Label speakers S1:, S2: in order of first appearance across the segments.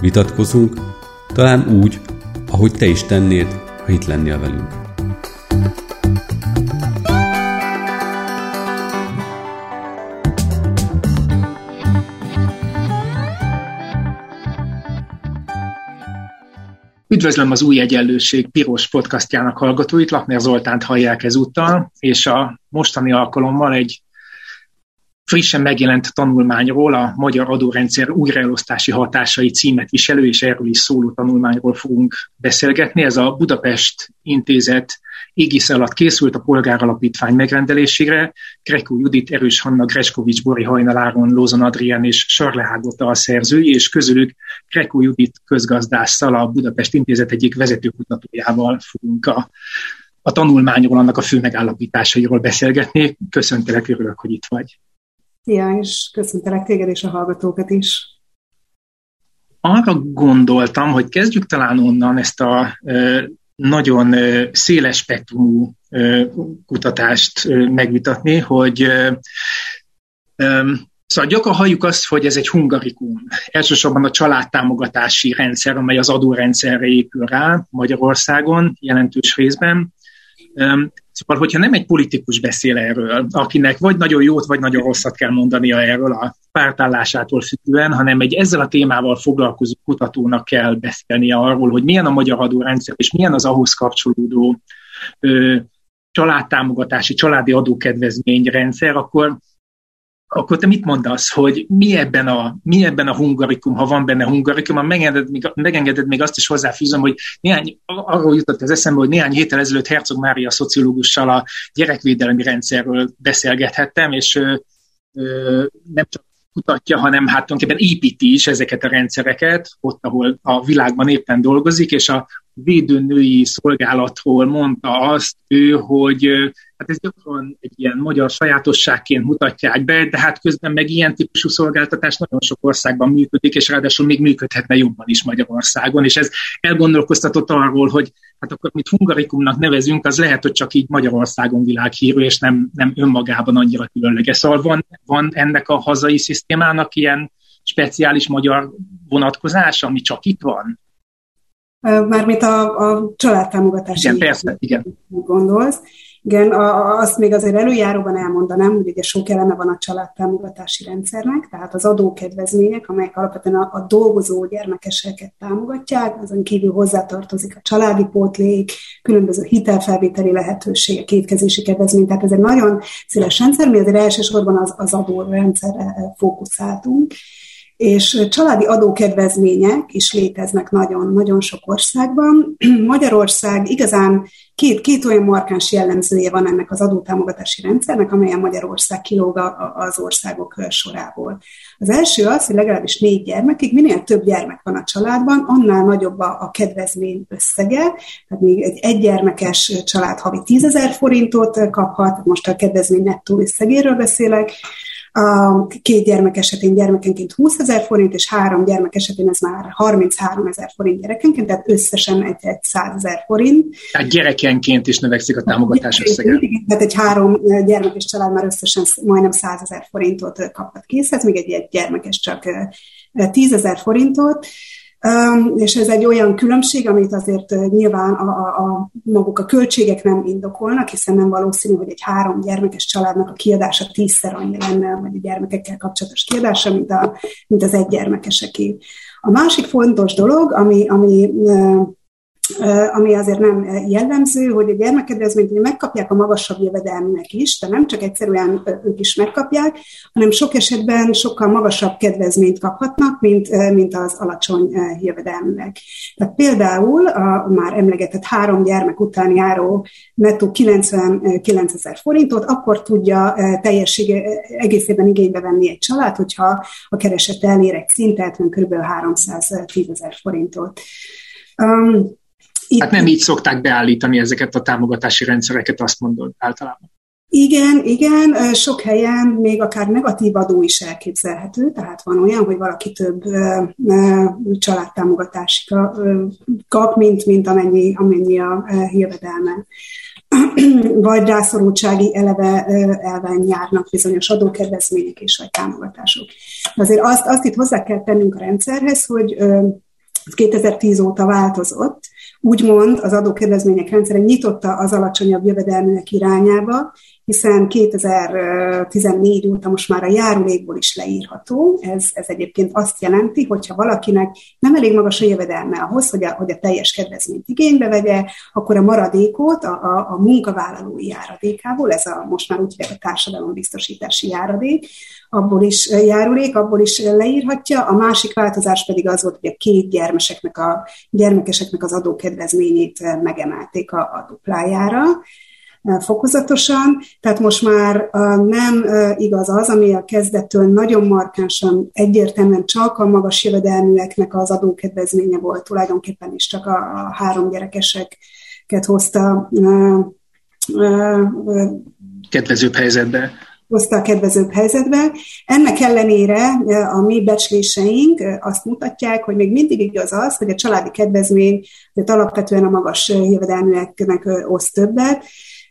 S1: vitatkozunk, talán úgy, ahogy te is tennéd, ha itt lennél velünk.
S2: Üdvözlöm az Új Egyenlőség Piros podcastjának hallgatóit, Lakner Zoltánt hallják ezúttal, és a mostani alkalommal egy frissen megjelent tanulmányról, a Magyar Adórendszer újraelosztási hatásai címet viselő, és erről is szóló tanulmányról fogunk beszélgetni. Ez a Budapest Intézet égisze alatt készült a Polgáralapítvány megrendelésére. Krekó Judit, Erős Hanna, Greskovics, Bori Hajnaláron, Lózon Adrián és Sarle Hágota a szerzői, és közülük Krekó Judit közgazdásszal, a Budapest Intézet egyik vezetőkutatójával fogunk a a tanulmányról, annak a fő megállapításairól beszélgetni. Köszöntelek, örülök, hogy itt vagy.
S3: Szia, és köszöntelek téged és a hallgatókat is.
S2: Arra gondoltam, hogy kezdjük talán onnan ezt a nagyon széles spektrumú kutatást megvitatni, hogy Szóval gyakran halljuk azt, hogy ez egy hungarikum. Elsősorban a családtámogatási rendszer, amely az adórendszerre épül rá Magyarországon jelentős részben. Szóval, hogyha nem egy politikus beszél erről, akinek vagy nagyon jót, vagy nagyon rosszat kell mondania erről a pártállásától függően, hanem egy ezzel a témával foglalkozó kutatónak kell beszélnie arról, hogy milyen a magyar adórendszer, és milyen az ahhoz kapcsolódó ö, családtámogatási, családi adókedvezményrendszer, akkor akkor te mit mondasz, hogy mi ebben a, mi ebben a hungarikum, ha van benne hungarikum, megengeded még, megengeded még azt is hozzáfűzöm, hogy néhány, arról jutott az eszembe, hogy néhány héttel ezelőtt Herzog Mária szociológussal a gyerekvédelmi rendszerről beszélgethettem, és ö, ö, nem csak kutatja, hanem hát tulajdonképpen építi is ezeket a rendszereket, ott, ahol a világban éppen dolgozik, és a védőnői szolgálatról mondta azt ő, hogy Hát ez gyakran egy ilyen magyar sajátosságként mutatják be, de hát közben meg ilyen típusú szolgáltatás nagyon sok országban működik, és ráadásul még működhetne jobban is Magyarországon, és ez elgondolkoztatott arról, hogy hát akkor mit hungarikumnak nevezünk, az lehet, hogy csak így Magyarországon világhírű, és nem, nem önmagában annyira különleges. Szóval van, van ennek a hazai szisztémának ilyen speciális magyar vonatkozása, ami csak itt van?
S3: Mármint a, a családtámogatási
S2: igen, persze, igen.
S3: gondolsz. Igen, a, azt még azért előjáróban elmondanám, hogy ugye sok eleme van a családtámogatási rendszernek, tehát az adókedvezmények, amelyek alapvetően a, a dolgozó gyermekeseket támogatják, azon kívül hozzátartozik a családi pótlék, különböző hitelfelvételi lehetőségek, kétkezési kedvezmény, tehát ez egy nagyon széles rendszer, mi azért elsősorban az, az adórendszerre fókuszáltunk és családi adókedvezmények is léteznek nagyon-nagyon sok országban. Magyarország igazán két, két olyan markáns jellemzője van ennek az adótámogatási rendszernek, amelyen Magyarország kilóg az országok sorából. Az első az, hogy legalábbis négy gyermekig, minél több gyermek van a családban, annál nagyobb a, a kedvezmény összege. Tehát még egy egygyermekes család havi 10 ezer forintot kaphat, most a kedvezmény nettó összegéről beszélek, a két gyermek esetén gyermekenként 20 ezer forint, és három gyermek esetén ez már 33 ezer forint gyerekenként, tehát összesen egy, egy 100 ezer forint.
S2: Tehát gyerekenként is növekszik a támogatás összege.
S3: Tehát egy három gyermekes család már összesen majdnem 100 ezer forintot kaphat készhez, még egy, egy gyermekes csak 10 ezer forintot. És ez egy olyan különbség, amit azért nyilván a, a, a maguk a költségek nem indokolnak, hiszen nem valószínű, hogy egy három gyermekes családnak a kiadása tízszer annyi lenne, vagy a gyermekekkel kapcsolatos kiadása, mint, a, mint az egy gyermekeseké. A másik fontos dolog, ami, ami ami azért nem jellemző, hogy a gyermekkedvezményt megkapják a magasabb jövedelműek is, de nem csak egyszerűen ők is megkapják, hanem sok esetben sokkal magasabb kedvezményt kaphatnak, mint, mint az alacsony jövedelműek. Tehát például a már emlegetett három gyermek után járó nettó 99 ezer forintot, akkor tudja teljessége, egészében igénybe venni egy család, hogyha a kereset elér egy szintet, kb. 310 ezer forintot. Um,
S2: itt... Hát nem így szokták beállítani ezeket a támogatási rendszereket, azt mondod általában.
S3: Igen, igen, sok helyen még akár negatív adó is elképzelhető, tehát van olyan, hogy valaki több családtámogatási kap, mint, mint amennyi, amennyi a jövedelme. Vagy rászorultsági eleve elven járnak bizonyos adókedvezmények és vagy támogatások. Azért azt, azt itt hozzá kell tennünk a rendszerhez, hogy 2010 óta változott, úgymond az adókedvezmények rendszere nyitotta az alacsonyabb jövedelműek irányába, hiszen 2014 óta most már a járulékból is leírható. Ez, ez egyébként azt jelenti, hogyha valakinek nem elég magas a jövedelme ahhoz, hogy a, hogy a teljes kedvezményt igénybe vegye, akkor a maradékot a, a, a munkavállalói járadékából, ez a most már úgy a társadalombiztosítási járadék, abból is járulék, abból is leírhatja. A másik változás pedig az volt, hogy a két gyermeseknek a, gyermekeseknek az adókedvezményét megemelték a, a duplájára fokozatosan, tehát most már nem igaz az, ami a kezdettől nagyon markánsan egyértelműen csak a magas jövedelműeknek az adókedvezménye volt, tulajdonképpen is csak a, a három gyerekeseket hozta
S2: kedvezőbb helyzetbe.
S3: hozta a kedvezőbb helyzetbe. Ennek ellenére a mi becsléseink azt mutatják, hogy még mindig igaz az, hogy a családi kedvezmény alapvetően a magas jövedelműeknek oszt többet,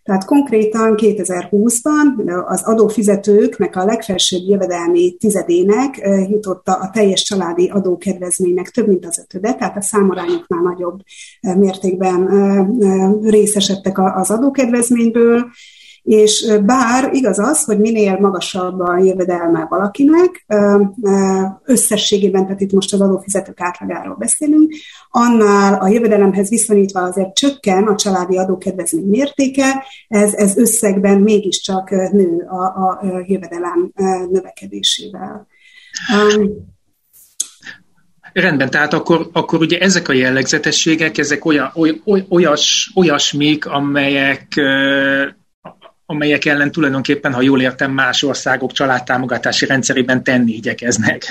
S3: tehát konkrétan 2020-ban az adófizetőknek a legfelsőbb jövedelmi tizedének jutotta a teljes családi adókedvezménynek több mint az ötöde, tehát a számarányoknál nagyobb mértékben részesedtek az adókedvezményből, és bár igaz az, hogy minél magasabb a jövedelme valakinek, összességében, tehát itt most az adófizetők átlagáról beszélünk, annál a jövedelemhez viszonyítva azért csökken a családi adókedvezmény mértéke, ez, ez összegben mégiscsak nő a, a jövedelem növekedésével.
S2: Rendben, tehát akkor, akkor ugye ezek a jellegzetességek, ezek olyan, oly, olyas, olyasmik, amelyek amelyek ellen tulajdonképpen, ha jól értem, más országok családtámogatási rendszerében tenni igyekeznek.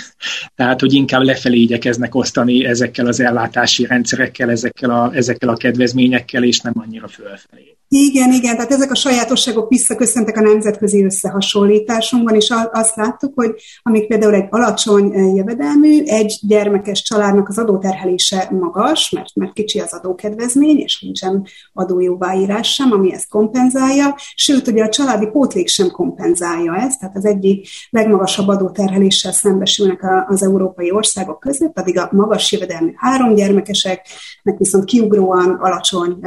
S2: Tehát, hogy inkább lefelé igyekeznek osztani ezekkel az ellátási rendszerekkel, ezekkel a, ezekkel a kedvezményekkel, és nem annyira fölfelé.
S3: Igen, igen, tehát ezek a sajátosságok visszaköszöntek a nemzetközi összehasonlításunkban, és azt láttuk, hogy amíg például egy alacsony jövedelmű, egy gyermekes családnak az adóterhelése magas, mert, mert kicsi az adókedvezmény, és nincsen adójóváírás sem, ami ezt kompenzálja, sőt, ugye a családi pótlék sem kompenzálja ezt, tehát az egyik legmagasabb adóterheléssel szembesülnek az európai országok között, pedig a magas jövedelmű három gyermekeseknek viszont kiugróan alacsony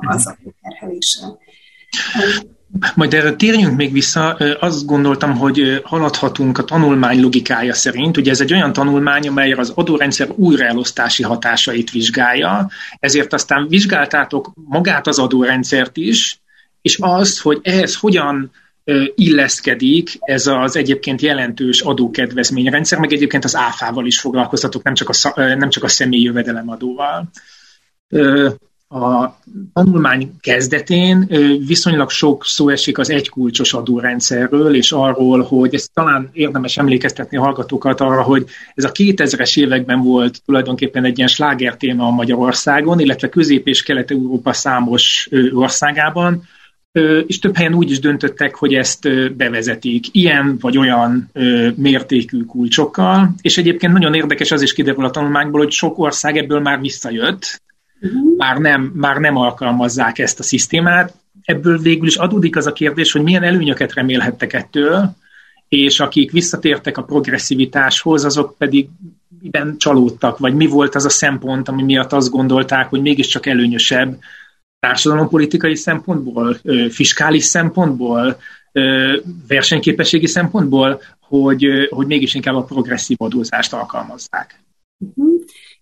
S3: az adóterhelés kérdése.
S2: Majd erre térjünk még vissza. Azt gondoltam, hogy haladhatunk a tanulmány logikája szerint. Ugye ez egy olyan tanulmány, amelyre az adórendszer újraelosztási hatásait vizsgálja, ezért aztán vizsgáltátok magát az adórendszert is, és azt, hogy ehhez hogyan illeszkedik ez az egyébként jelentős adókedvezményrendszer, meg egyébként az áfával is foglalkoztatok, nem csak a, nem csak a személyi jövedelemadóval. A tanulmány kezdetén viszonylag sok szó esik az egykulcsos adórendszerről, és arról, hogy ez talán érdemes emlékeztetni a hallgatókat arra, hogy ez a 2000-es években volt tulajdonképpen egy ilyen slágertéma a Magyarországon, illetve Közép- és Kelet-Európa számos országában, és több helyen úgy is döntöttek, hogy ezt bevezetik ilyen vagy olyan mértékű kulcsokkal, és egyébként nagyon érdekes az is kiderül a tanulmányból, hogy sok ország ebből már visszajött, uh-huh. már, nem, már nem alkalmazzák ezt a szisztémát. Ebből végül is adódik az a kérdés, hogy milyen előnyöket remélhettek ettől, és akik visszatértek a progresszivitáshoz, azok pedig miben csalódtak, vagy mi volt az a szempont, ami miatt azt gondolták, hogy mégiscsak előnyösebb társadalompolitikai szempontból, fiskális szempontból, versenyképességi szempontból, hogy, hogy mégis inkább a progresszív adózást alkalmazzák.
S3: Uh-huh.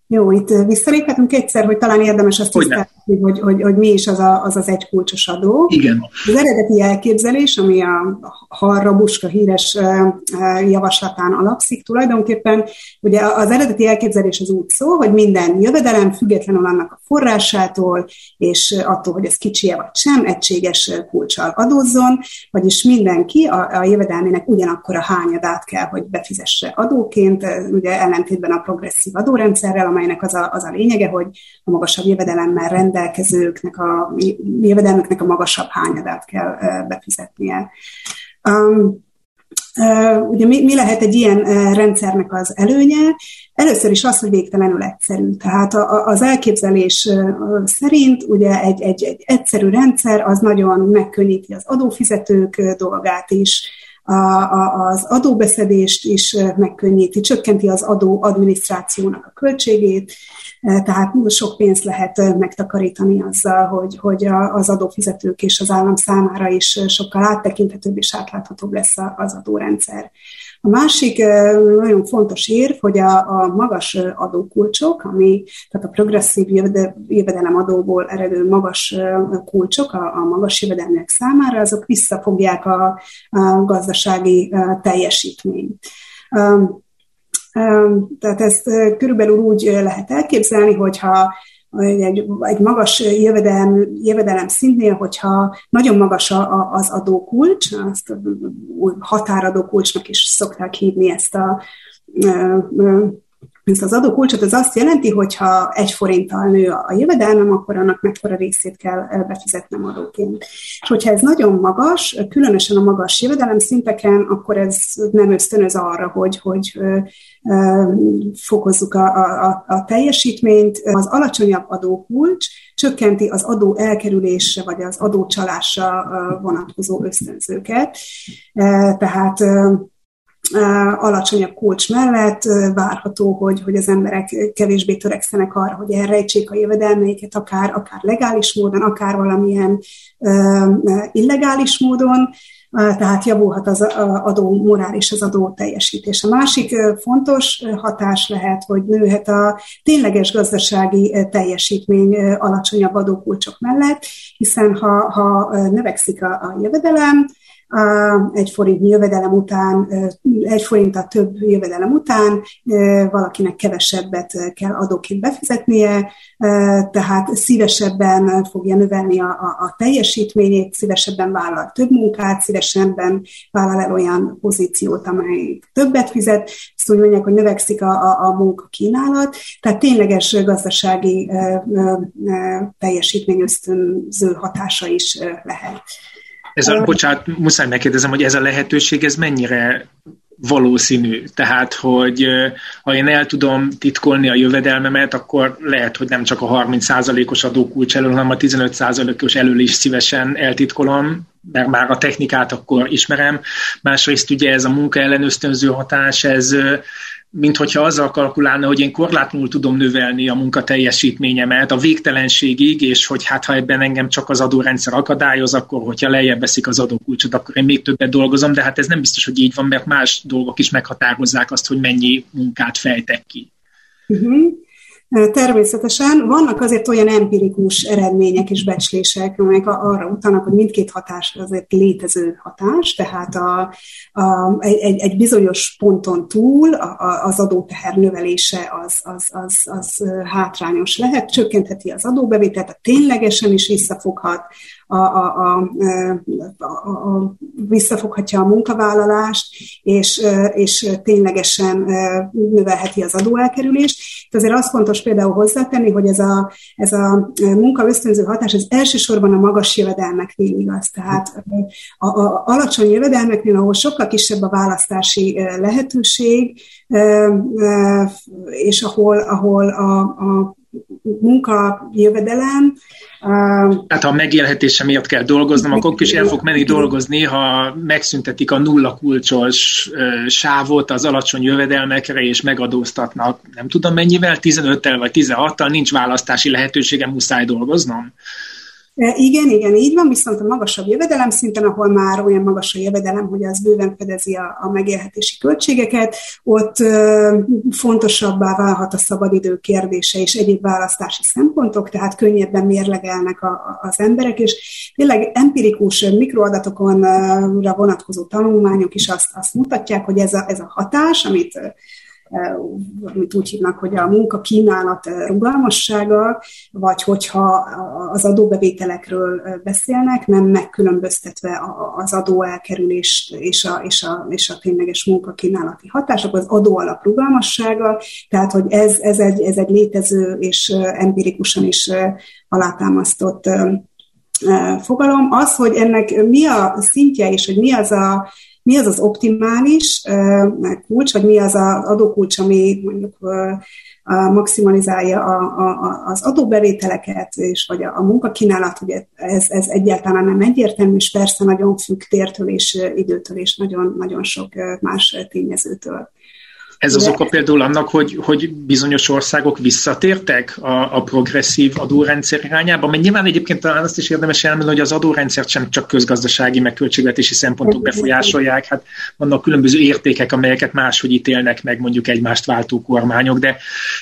S3: Jó, itt visszaléphetünk egyszer, hogy talán érdemes azt tisztázni, hogy, hogy, hogy mi is az, a, az az egy kulcsos adó.
S2: Igen.
S3: Az eredeti elképzelés, ami a Harra Buska híres javaslatán alapszik tulajdonképpen, ugye az eredeti elképzelés az úgy szól, hogy minden jövedelem függetlenül annak a forrásától, és attól, hogy ez kicsi vagy sem, egységes kulcsal adózzon, vagyis mindenki a, a jövedelmének ugyanakkor a hányadát kell, hogy befizesse adóként, ugye ellentétben a progresszív adórendszerrel, amelynek az a, az a lényege, hogy a magasabb jövedelemmel rendelkezőknek a jövedelmüknek a magasabb hányadát kell befizetnie. Um, Uh, ugye mi, mi lehet egy ilyen uh, rendszernek az előnye? Először is az, hogy végtelenül egyszerű. Tehát a, a, az elképzelés uh, szerint ugye egy, egy, egy egyszerű rendszer az nagyon megkönnyíti az adófizetők dolgát is, a, a, az adóbeszedést is megkönnyíti, csökkenti az adó adminisztrációnak a költségét, tehát sok pénzt lehet megtakarítani azzal, hogy, hogy az adófizetők és az állam számára is sokkal áttekinthetőbb és átláthatóbb lesz az adórendszer. A másik nagyon fontos érv, hogy a, a magas adókulcsok, ami, tehát a progresszív jövedelem adóból eredő magas kulcsok a, a magas jövedelmek számára, azok visszafogják a, a gazdasági teljesítményt. Tehát ezt körülbelül úgy lehet elképzelni, hogyha egy, egy magas jövedelem, jövedelem szintnél, hogyha nagyon magas a, az adókulcs, azt határadókulcsnak is szokták hívni ezt a ez az adókulcsot az azt jelenti, hogy ha egy forinttal nő a jövedelmem, akkor annak mekkora részét kell befizetnem adóként. És hogyha ez nagyon magas, különösen a magas jövedelem szinteken, akkor ez nem ösztönöz arra, hogy, hogy fokozzuk a, a, a teljesítményt. Az alacsonyabb adókulcs csökkenti az adó elkerülésre vagy az adócsalásra vonatkozó ösztönzőket. Tehát alacsonyabb kulcs mellett várható, hogy, hogy az emberek kevésbé törekszenek arra, hogy elrejtsék a jövedelmeiket, akár, akár legális módon, akár valamilyen illegális módon, tehát javulhat az adó morális, az adó teljesítés. A másik fontos hatás lehet, hogy nőhet a tényleges gazdasági teljesítmény alacsonyabb adókulcsok mellett, hiszen ha, ha növekszik a, a jövedelem, egy forint jövedelem után, egy forint a több jövedelem után valakinek kevesebbet kell adóként befizetnie, tehát szívesebben fogja növelni a, a, a teljesítményét, szívesebben vállal több munkát, szívesebben vállal el olyan pozíciót, amely többet fizet, ezt úgy mondják, hogy növekszik a, a, a munka kínálat, tehát tényleges gazdasági teljesítmény ösztönző hatása is lehet.
S2: Ez a, bocsánat, muszáj megkérdezem, hogy ez a lehetőség, ez mennyire valószínű. Tehát, hogy ha én el tudom titkolni a jövedelmemet, akkor lehet, hogy nem csak a 30%-os adókulcs elől, hanem a 15%-os elől is szívesen eltitkolom, mert már a technikát akkor ismerem. Másrészt ugye ez a munka ellenösztönző hatás, ez mint hogyha azzal kalkulálna, hogy én korlátlanul tudom növelni a munka teljesítményemet a végtelenségig, és hogy hát ha ebben engem csak az adórendszer akadályoz, akkor hogyha lejjebb veszik az adókulcsot, akkor én még többet dolgozom, de hát ez nem biztos, hogy így van, mert más dolgok is meghatározzák azt, hogy mennyi munkát fejtek ki.
S3: Uh-huh. Természetesen vannak azért olyan empirikus eredmények és becslések, amelyek arra utalnak, hogy mindkét hatás azért létező hatás, tehát a, a, egy, egy bizonyos ponton túl az adóteher növelése az, az, az, az hátrányos lehet, csökkentheti az adóbevételt, ténylegesen is visszafoghat a, a, a, a, a, visszafoghatja a munkavállalást, és, és ténylegesen növelheti az adóelkerülést. Tehát azért azt fontos például hozzátenni, hogy ez a, ez a munka ösztönző hatás ez elsősorban a magas jövedelmeknél igaz. Tehát a, a alacsony jövedelmeknél, ahol sokkal kisebb a választási lehetőség, és ahol, ahol a, a munka, jövedelem.
S2: Hát ha a megélhetése miatt kell dolgoznom, akkor is el fog menni dolgozni, ha megszüntetik a nulla kulcsos sávot az alacsony jövedelmekre, és megadóztatnak, nem tudom mennyivel, 15-tel vagy 16-tal, nincs választási lehetőségem, muszáj dolgoznom.
S3: Igen, igen, így van, viszont a magasabb jövedelem szinten, ahol már olyan magas a jövedelem, hogy az bőven fedezi a, a megélhetési költségeket, ott ö, fontosabbá válhat a szabadidő kérdése és egyéb választási szempontok, tehát könnyebben mérlegelnek a, a, az emberek, és tényleg empirikus mikroadatokon vonatkozó tanulmányok is azt, azt mutatják, hogy ez a, ez a hatás, amit amit úgy hívnak, hogy a munka kínálat rugalmassága, vagy hogyha az adóbevételekről beszélnek, nem megkülönböztetve az adóelkerülést és a, és a, és a tényleges munkakínálati hatások, az adóalap rugalmassága, tehát hogy ez, ez, egy, ez egy létező és empirikusan is alátámasztott fogalom. Az, hogy ennek mi a szintje, és hogy mi az a mi az az optimális kulcs, vagy mi az az adókulcs, ami mondjuk maximalizálja a, a, az adóbevételeket, és vagy a, a munkakínálat, ugye ez, ez egyáltalán nem egyértelmű, és persze nagyon függ tértől és időtől, és nagyon, nagyon sok más tényezőtől.
S2: Ez az oka például annak, hogy, hogy bizonyos országok visszatértek a, a progresszív adórendszer irányába, mert nyilván egyébként talán azt is érdemes elmondani, hogy az adórendszert sem csak közgazdasági, meg költségvetési szempontok befolyásolják, hát vannak különböző értékek, amelyeket máshogy ítélnek meg mondjuk egymást váltó kormányok, de,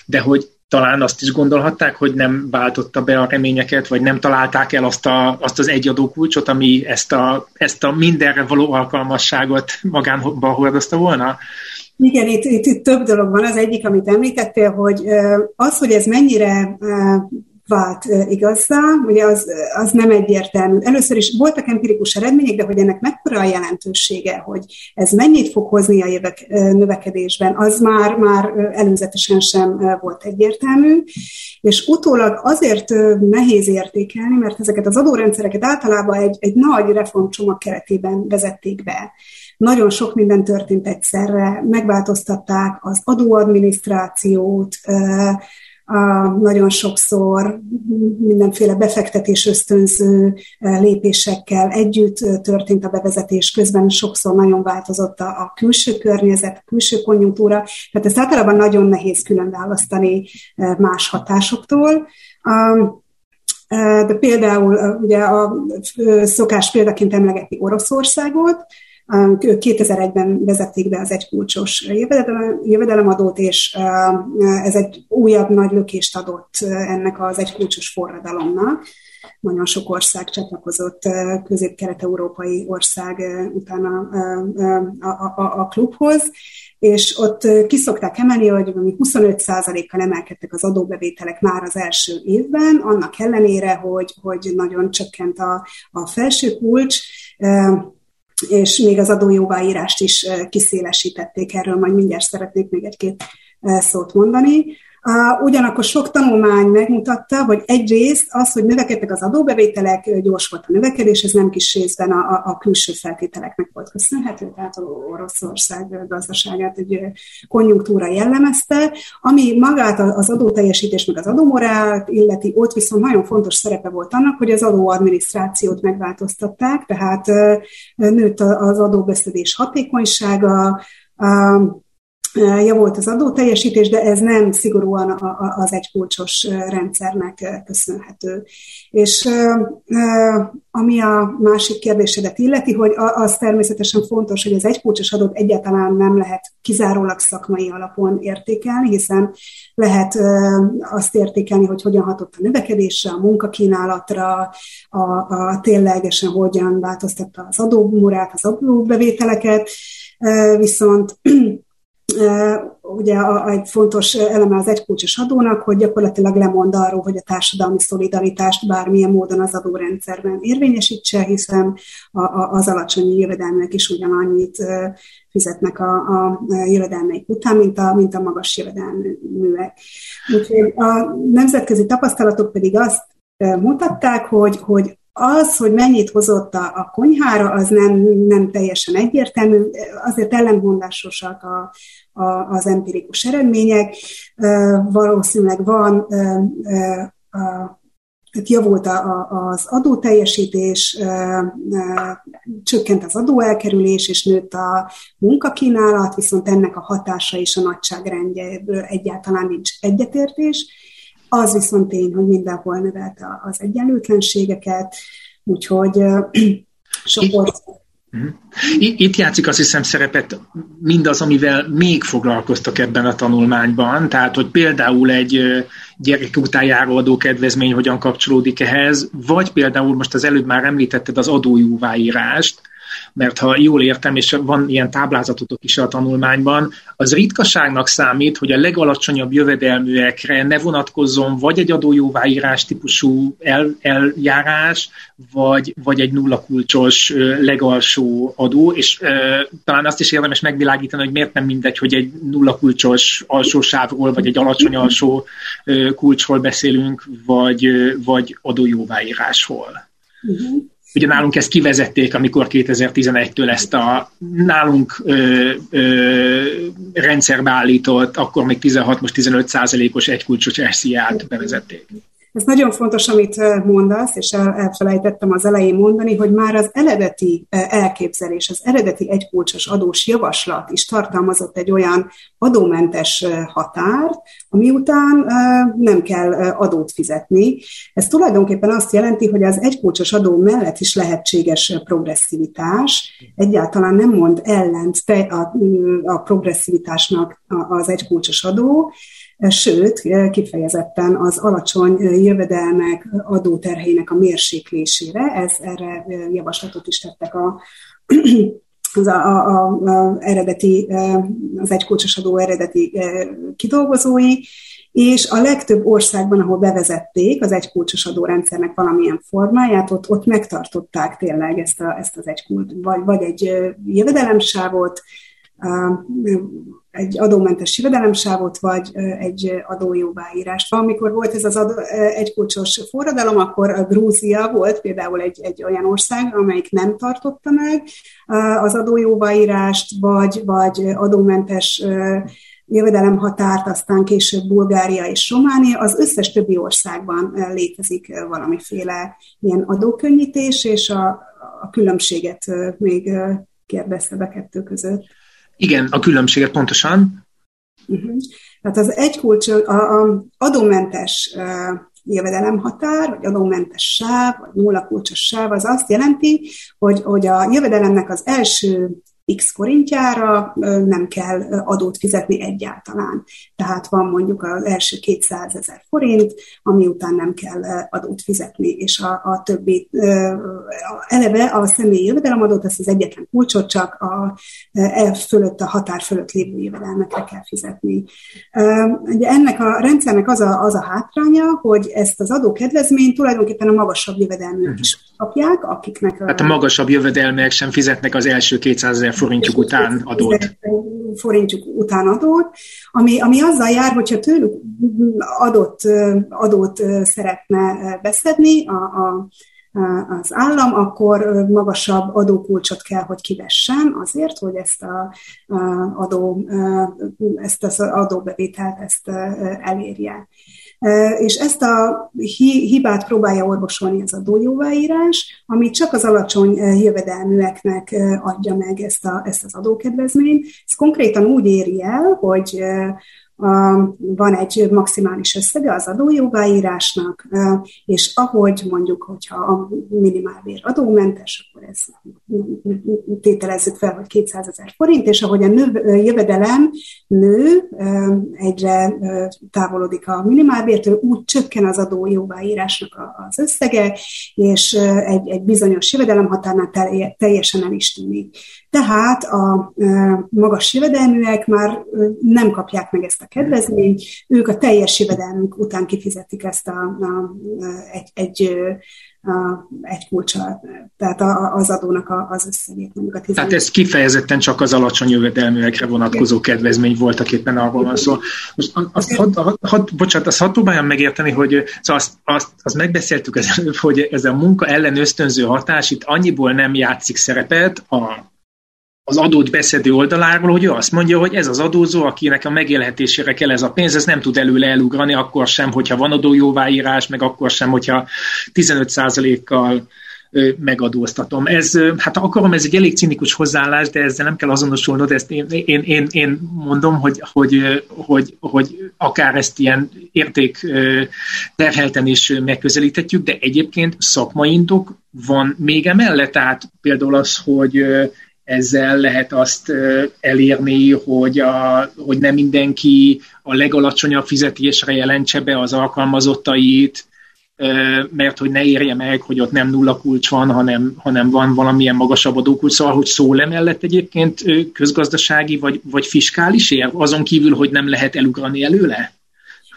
S2: de hogy talán azt is gondolhatták, hogy nem váltotta be a reményeket, vagy nem találták el azt, a, azt az egy adókulcsot, ami ezt a, ezt a mindenre való alkalmasságot magánba hordozta volna?
S3: Igen, itt, itt, itt több dolog van. Az egyik, amit említettél, hogy az, hogy ez mennyire vált igazzá, ugye az, az nem egyértelmű. Először is voltak empirikus eredmények, de hogy ennek mekkora a jelentősége, hogy ez mennyit fog hozni a jövök, növekedésben, az már, már előzetesen sem volt egyértelmű, és utólag azért nehéz értékelni, mert ezeket az adórendszereket általában egy, egy nagy reformcsomag keretében vezették be. Nagyon sok minden történt egyszerre, megváltoztatták az adóadminisztrációt, nagyon sokszor mindenféle befektetés ösztönző lépésekkel együtt történt a bevezetés, közben sokszor nagyon változott a, a külső környezet, a külső konjunktúra, tehát ezt általában nagyon nehéz külön választani más hatásoktól. De például ugye a szokás példaként emlegetni Oroszországot, 2001-ben vezették be az egykulcsos jövedelemadót, és ez egy újabb nagy lökést adott ennek az egykulcsos forradalomnak. Nagyon sok ország csatlakozott, közép-kelet-európai ország utána a, a, a, a klubhoz, és ott kiszokták emelni, hogy 25%-kal emelkedtek az adóbevételek már az első évben, annak ellenére, hogy, hogy nagyon csökkent a, a felső kulcs, és még az adójóváírást is kiszélesítették, erről majd mindjárt szeretnék még egy-két szót mondani. Ugyanakkor sok tanulmány megmutatta, hogy egyrészt az, hogy növekedtek az adóbevételek, gyors volt a növekedés, ez nem kis részben a, a, külső feltételeknek volt köszönhető, tehát Oroszország gazdaságát egy konjunktúra jellemezte, ami magát az adóteljesítés, meg az adómorált illeti, ott viszont nagyon fontos szerepe volt annak, hogy az adóadminisztrációt megváltoztatták, tehát nőtt az adóbeszedés hatékonysága, javult az adóteljesítés, de ez nem szigorúan az egykulcsos rendszernek köszönhető. És ami a másik kérdésedet illeti, hogy az természetesen fontos, hogy az egykulcsos adót egyáltalán nem lehet kizárólag szakmai alapon értékelni, hiszen lehet azt értékelni, hogy hogyan hatott a növekedésre, a munkakínálatra, a, a ténylegesen hogyan változtatta az adómurát, az adóbevételeket, viszont ugye egy fontos eleme az egykulcsos adónak, hogy gyakorlatilag lemond arról, hogy a társadalmi szolidaritást bármilyen módon az adórendszerben érvényesítse, hiszen az alacsony jövedelmek is ugyanannyit fizetnek a, a jövedelmeik után, mint a, mint a magas jövedelműek. Úgyhogy a nemzetközi tapasztalatok pedig azt mutatták, hogy, hogy az, hogy mennyit hozott a, a konyhára, az nem, nem teljesen egyértelmű, azért ellentmondásosak a, a, az empirikus eredmények. Valószínűleg van a, javult a, az adóteljesítés, csökkent az adóelkerülés, és nőtt a munkakínálat, viszont ennek a hatása és a nagyságrendje egyáltalán nincs egyetértés. Az viszont tény, hogy mindenhol növelte az egyenlőtlenségeket, úgyhogy sok
S2: Mhm. Itt játszik azt hiszem szerepet mindaz, amivel még foglalkoztak ebben a tanulmányban, tehát hogy például egy gyerek után járó adókedvezmény hogyan kapcsolódik ehhez, vagy például most az előbb már említetted az adójóváírást, mert ha jól értem, és van ilyen táblázatotok is a tanulmányban, az ritkaságnak számít, hogy a legalacsonyabb jövedelműekre ne vonatkozzon vagy egy adójóváírás típusú el, eljárás, vagy, vagy egy nulla kulcsos legalsó adó, és e, talán azt is érdemes megvilágítani, hogy miért nem mindegy, hogy egy nulla kulcsos alsó sávról, vagy egy alacsony alsó kulcsról beszélünk, vagy, vagy adójóváírásról. Uh-huh. Ugye nálunk ezt kivezették, amikor 2011-től ezt a nálunk ö, ö, rendszerbe állított, akkor még 16, most 15 százalékos egykulcsos SZIA-t bevezették.
S3: Ez nagyon fontos, amit mondasz, és el, elfelejtettem az elején mondani, hogy már az eredeti elképzelés, az eredeti egykulcsos adós javaslat is tartalmazott egy olyan adómentes határt, ami után nem kell adót fizetni. Ez tulajdonképpen azt jelenti, hogy az egykulcsos adó mellett is lehetséges progresszivitás. Egyáltalán nem mond ellent a, a progresszivitásnak az egykulcsos adó, sőt, kifejezetten az alacsony jövedelmek adóterhének a mérséklésére, ez erre javaslatot is tettek a az a, a, a, eredeti, az egykulcsos adó eredeti kidolgozói, és a legtöbb országban, ahol bevezették az egykulcsos adórendszernek valamilyen formáját, ott, ott megtartották tényleg ezt, a, ezt az egykult, vagy, vagy egy jövedelemsávot, egy adómentes jövedelemsávot, vagy egy adójóváírást. Amikor volt ez az adó, egykulcsos forradalom, akkor a Grúzia volt például egy, egy olyan ország, amelyik nem tartotta meg az adójóváírást, vagy, vagy adómentes jövedelemhatárt, aztán később Bulgária és Románia, az összes többi országban létezik valamiféle ilyen adókönnyítés, és a, a különbséget még kérdezte be kettő között.
S2: Igen, a különbséget pontosan.
S3: Uh-huh. Tehát az egy kulcs, a, a adómentes uh, jövedelemhatár, vagy adómentes sáv, vagy nulla kulcsos sáv, az azt jelenti, hogy, hogy a jövedelemnek az első x forintjára nem kell adót fizetni egyáltalán. Tehát van mondjuk az első 200 ezer forint, ami után nem kell adót fizetni, és a, a többi eleve a személyi jövedelemadót, ezt az egyetlen kulcsot csak a e fölött, a határ fölött lévő jövedelmekre kell fizetni. Ugye ennek a rendszernek az a, az a hátránya, hogy ezt az adókedvezményt tulajdonképpen a magasabb jövedelműek is kapják, akiknek...
S2: Hát a magasabb jövedelmek sem fizetnek az első 200 ezer forintjuk után adót.
S3: Forintjuk után adót, ami, ami azzal jár, hogyha tőlük adott, adót szeretne beszedni a, a az állam, akkor magasabb adókulcsot kell, hogy kivessen azért, hogy ezt, a, adó, ezt az adóbevételt ezt elérje. És ezt a hibát próbálja orvosolni az adójóváírás, ami csak az alacsony jövedelműeknek adja meg ezt, a, ezt az adókedvezményt. Ez konkrétan úgy éri el, hogy van egy maximális összege az adójóváírásnak, és ahogy mondjuk, hogyha a minimálbér adómentes, akkor ez tételezzük fel, hogy 200 ezer forint, és ahogy a nő, jövedelem nő, egyre távolodik a minimálbértől, úgy csökken az adójóváírásnak az összege, és egy, egy bizonyos jövedelemhatárnál teljesen el is tűnik. Tehát a magas jövedelműek már nem kapják meg ezt a kedvezményt, ők a teljes jövedelmük után kifizetik ezt a, a, egy, egy a, egy kulcsal, tehát a, az adónak a, az összegét. Mondjuk a
S2: 10 tehát ez kifejezetten csak az alacsony jövedelműekre vonatkozó kedvezmény voltak éppen arról van szó. Most azt, had, had, had, bocsánat, azt hadd próbáljam megérteni, hogy szóval azt, azt, azt megbeszéltük hogy ez a munka ellen ösztönző hatás itt annyiból nem játszik szerepet a az adót beszedő oldaláról, hogy ő azt mondja, hogy ez az adózó, akinek a megélhetésére kell ez a pénz, ez nem tud előle elugrani, akkor sem, hogyha van adójóváírás, meg akkor sem, hogyha 15%-kal megadóztatom. Ez, hát akarom, ez egy elég cinikus hozzáállás, de ezzel nem kell azonosulnod, ezt én, én, én, én mondom, hogy, hogy, hogy, hogy akár ezt ilyen érték terhelten is megközelíthetjük, de egyébként szakmai indok van még emellett, tehát például az, hogy ezzel lehet azt elérni, hogy, a, hogy nem mindenki a legalacsonyabb fizetésre jelentse be az alkalmazottait, mert hogy ne érje meg, hogy ott nem nulla kulcs van, hanem, hanem van valamilyen magasabb adókulcs, szóval, hogy szól emellett egyébként közgazdasági vagy, vagy fiskális ér, azon kívül, hogy nem lehet elugrani előle?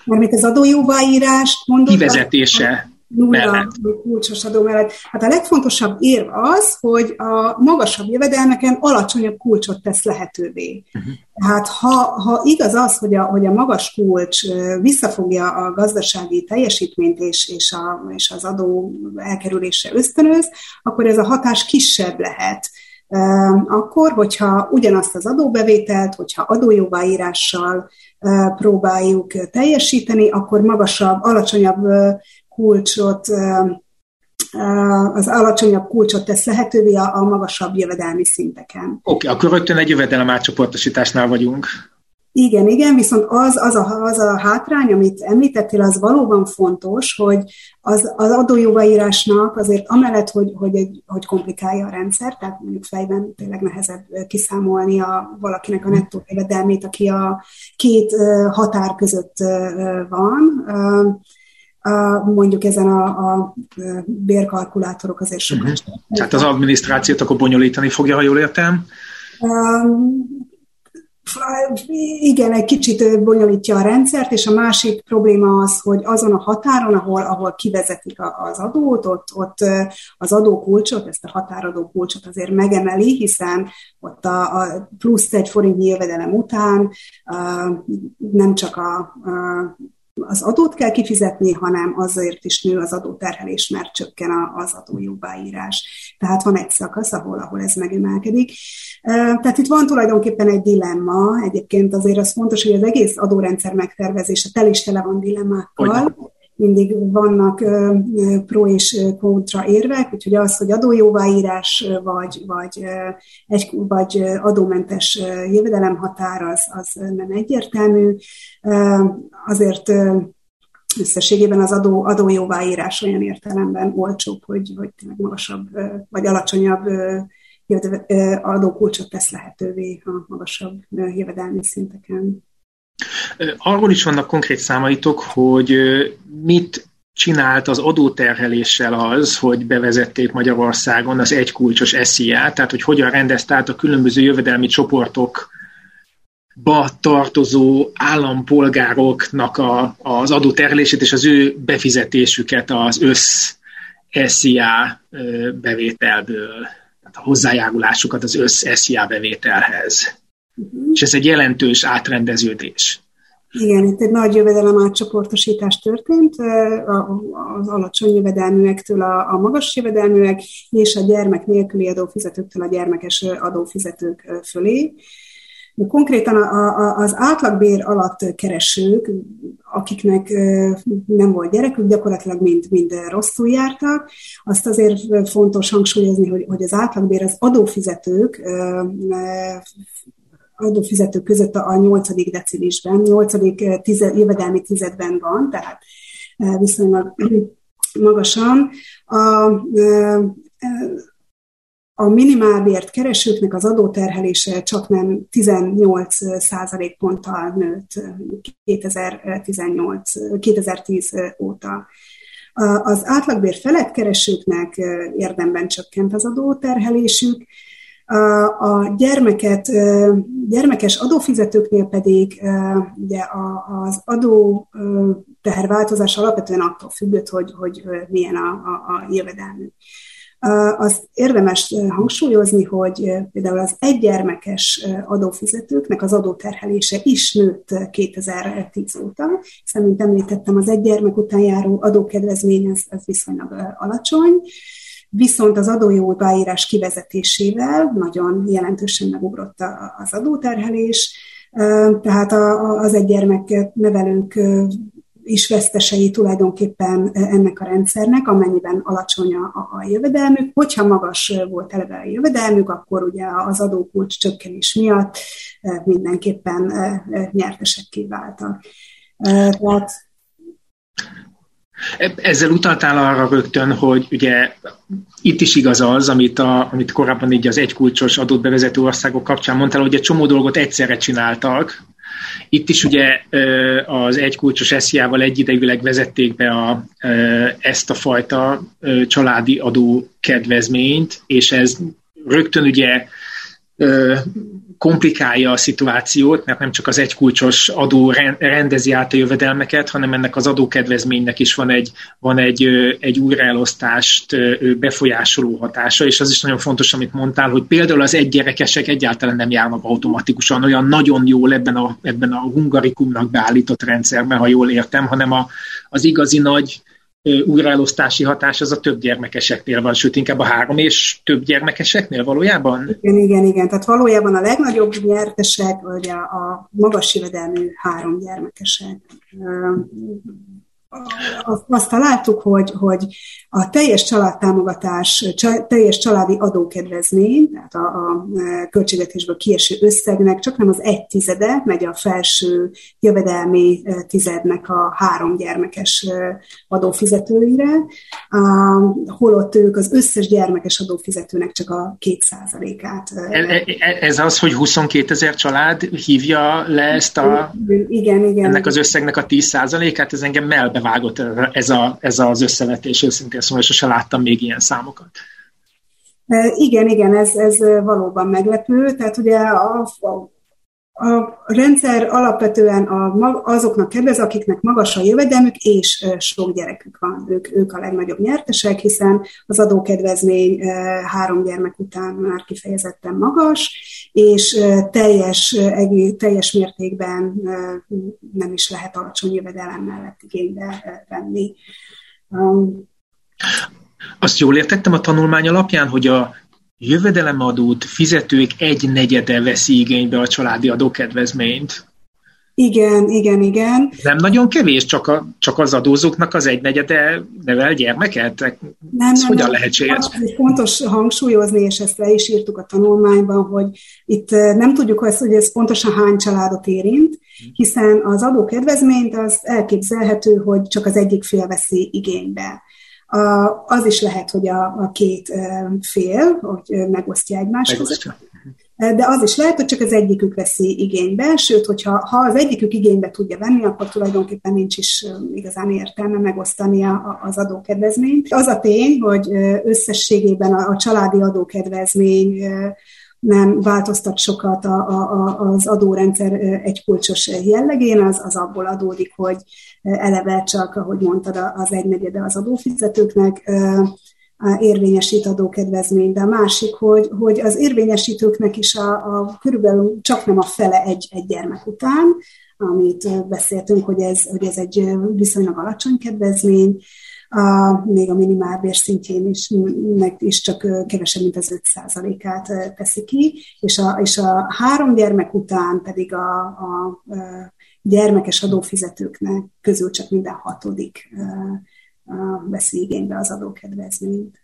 S3: Mert az adójóváírást mondod?
S2: Kivezetése
S3: nulla kulcsos adó mellett. Hát a legfontosabb érv az, hogy a magasabb jövedelmeken alacsonyabb kulcsot tesz lehetővé. Uh-huh. Ha, ha igaz az, hogy a, hogy a magas kulcs visszafogja a gazdasági teljesítményt és, és, a, és az adó elkerülése ösztönöz, akkor ez a hatás kisebb lehet. Akkor, hogyha ugyanazt az adóbevételt, hogyha adójóváírással próbáljuk teljesíteni, akkor magasabb, alacsonyabb kulcsot, az alacsonyabb kulcsot tesz lehetővé a, a magasabb jövedelmi szinteken.
S2: Oké, okay, akkor rögtön egy jövedelem átcsoportosításnál vagyunk.
S3: Igen, igen, viszont az, az, a, az a hátrány, amit említettél, az valóban fontos, hogy az, az adójóvaírásnak azért amellett, hogy, hogy, egy, hogy komplikálja a rendszer, tehát mondjuk fejben tényleg nehezebb kiszámolni a, valakinek a nettó jövedelmét, aki a két határ között van, mondjuk ezen a, a bérkalkulátorok azért sokan. Uh-huh.
S2: Tehát az adminisztrációt akkor bonyolítani fogja, ha jól értem? Um,
S3: igen, egy kicsit bonyolítja a rendszert, és a másik probléma az, hogy azon a határon, ahol, ahol kivezetik az adót, ott, ott az adókulcsot, ezt a határadó kulcsot azért megemeli, hiszen ott a, a plusz egy forintnyi jövedelem után nem csak a, a az adót kell kifizetni, hanem azért is nő az adóterhelés, mert csökken az adójóváírás. Tehát van egy szakasz, ahol, ahol ez megemelkedik. Tehát itt van tulajdonképpen egy dilemma. Egyébként azért az fontos, hogy az egész adórendszer megtervezése tel is tele van dilemmákkal mindig vannak pro és kontra érvek, úgyhogy az, hogy adójóváírás vagy, vagy, egy, vagy adómentes jövedelemhatár, az, az nem egyértelmű. Azért összességében az adó, adójóváírás olyan értelemben olcsóbb, hogy, hogy magasabb vagy alacsonyabb adókulcsot tesz lehetővé a magasabb jövedelmi szinteken.
S2: Arról is vannak konkrét számaitok, hogy mit csinált az adóterheléssel az, hogy bevezették Magyarországon az egykulcsos SZIA, tehát hogy hogyan rendezte át a különböző jövedelmi csoportok ba tartozó állampolgároknak a, az adóterhelését és az ő befizetésüket az össz SZIA bevételből, tehát a hozzájárulásukat az össz SZIA bevételhez. És ez egy jelentős átrendeződés.
S3: Igen, itt egy nagy jövedelem átcsoportosítás történt az alacsony jövedelműektől a, a magas jövedelműek és a gyermek nélküli adófizetőktől a gyermekes adófizetők fölé. Konkrétan az átlagbér alatt keresők, akiknek nem volt gyerekük, gyakorlatilag mind, mind rosszul jártak. Azt azért fontos hangsúlyozni, hogy, hogy az átlagbér az adófizetők adófizetők között a 8. decilisben, 8. Tized, jövedelmi tizedben van, tehát viszonylag magasan. A, a minimálbért keresőknek az adóterhelése csak nem 18% ponttal nőtt 2018, 2010 óta. Az átlagbér felett keresőknek érdemben csökkent az adóterhelésük, a gyermeket, gyermekes adófizetőknél pedig ugye az adó teherváltozás alapvetően attól függött, hogy, hogy milyen a, a, a jövedelmük. Az érdemes hangsúlyozni, hogy például az egygyermekes adófizetőknek az adóterhelése is nőtt 2010 óta, hiszen, mint említettem, az egygyermek után járó adókedvezmény az, az viszonylag alacsony, Viszont az adójóváírás kivezetésével nagyon jelentősen megugrott az adóterhelés, tehát az egy gyermeket nevelők is vesztesei tulajdonképpen ennek a rendszernek, amennyiben alacsony a, a jövedelmük. Hogyha magas volt eleve a jövedelmük, akkor ugye az adókulcs csökkenés miatt mindenképpen nyertesek kiváltak. Tehát
S2: ezzel utaltál arra rögtön, hogy ugye itt is igaz az, amit, a, amit korábban így az egykulcsos adott bevezető országok kapcsán mondtál, hogy egy csomó dolgot egyszerre csináltak. Itt is ugye az egykulcsos esziával egyidejűleg vezették be a, ezt a fajta családi adó kedvezményt, és ez rögtön ugye komplikálja a szituációt, mert nem csak az egykulcsos adó rendezi át a jövedelmeket, hanem ennek az adókedvezménynek is van egy, van egy, egy újraelosztást befolyásoló hatása, és az is nagyon fontos, amit mondtál, hogy például az egygyerekesek egyáltalán nem járnak automatikusan olyan nagyon jól ebben a, ebben a hungarikumnak beállított rendszerben, ha jól értem, hanem a, az igazi nagy újraelosztási hatás az a több gyermekeseknél van, sőt inkább a három és több gyermekeseknél valójában?
S3: Igen, igen, igen. Tehát valójában a legnagyobb nyertesek, vagy a, a magas jövedelmű három gyermekesek azt találtuk, hogy, hogy a teljes családtámogatás, teljes családi adókedvezmény, tehát a, a költségvetésből kieső összegnek csak nem az egy tizede megy a felső jövedelmi tizednek a három gyermekes adófizetőire, holott ők az összes gyermekes adófizetőnek csak a két százalékát.
S2: E, e, e, ez az, hogy 22 ezer család hívja le ezt a,
S3: igen, igen.
S2: ennek az összegnek a 10 százalékát, ez engem melbe vágott ez, a, ez az összevetés, őszintén szóval, és sosem láttam még ilyen számokat.
S3: E, igen, igen, ez, ez valóban meglepő. Tehát ugye a, a a rendszer alapvetően a, azoknak kedvez, akiknek magas a jövedelmük, és sok gyerekük van. Ők, ők a legnagyobb nyertesek, hiszen az adókedvezmény három gyermek után már kifejezetten magas, és teljes, teljes mértékben nem is lehet alacsony jövedelem mellett igénybe venni.
S2: Azt jól értettem a tanulmány alapján, hogy a jövedelemadót fizetők egy negyede veszi igénybe a családi adókedvezményt.
S3: Igen, igen, igen.
S2: Nem nagyon kevés, csak, a, csak az adózóknak az egynegyede nevel gyermeket? Nem,
S3: ez
S2: nem, hogyan nem, lehetséges?
S3: Fontos hangsúlyozni, és ezt le is írtuk a tanulmányban, hogy itt nem tudjuk, hogy ez pontosan hány családot érint, hiszen az adókedvezményt az elképzelhető, hogy csak az egyik fél veszi igénybe. Az is lehet, hogy a, a két fél, hogy megosztja egymást között. De az is lehet, hogy csak az egyikük veszi igénybe, sőt, hogyha ha az egyikük igénybe tudja venni, akkor tulajdonképpen nincs is igazán értelme megosztani az adókedvezményt. Az a tény, hogy összességében a családi adókedvezmény nem változtat sokat a, a, az adórendszer egykulcsos jellegén, az, az abból adódik, hogy eleve csak, ahogy mondtad, az egynegyede az adófizetőknek érvényesít adókedvezmény, de a másik, hogy, hogy az érvényesítőknek is a, a körülbelül csak nem a fele egy, egy gyermek után, amit beszéltünk, hogy ez, hogy ez egy viszonylag alacsony kedvezmény, a, még a minimálbér szintjén is, meg is csak kevesebb, mint az 5%-át teszi ki, és a, és a három gyermek után pedig a, a gyermekes adófizetőknek közül csak minden hatodik veszi igénybe az adókedvezményt.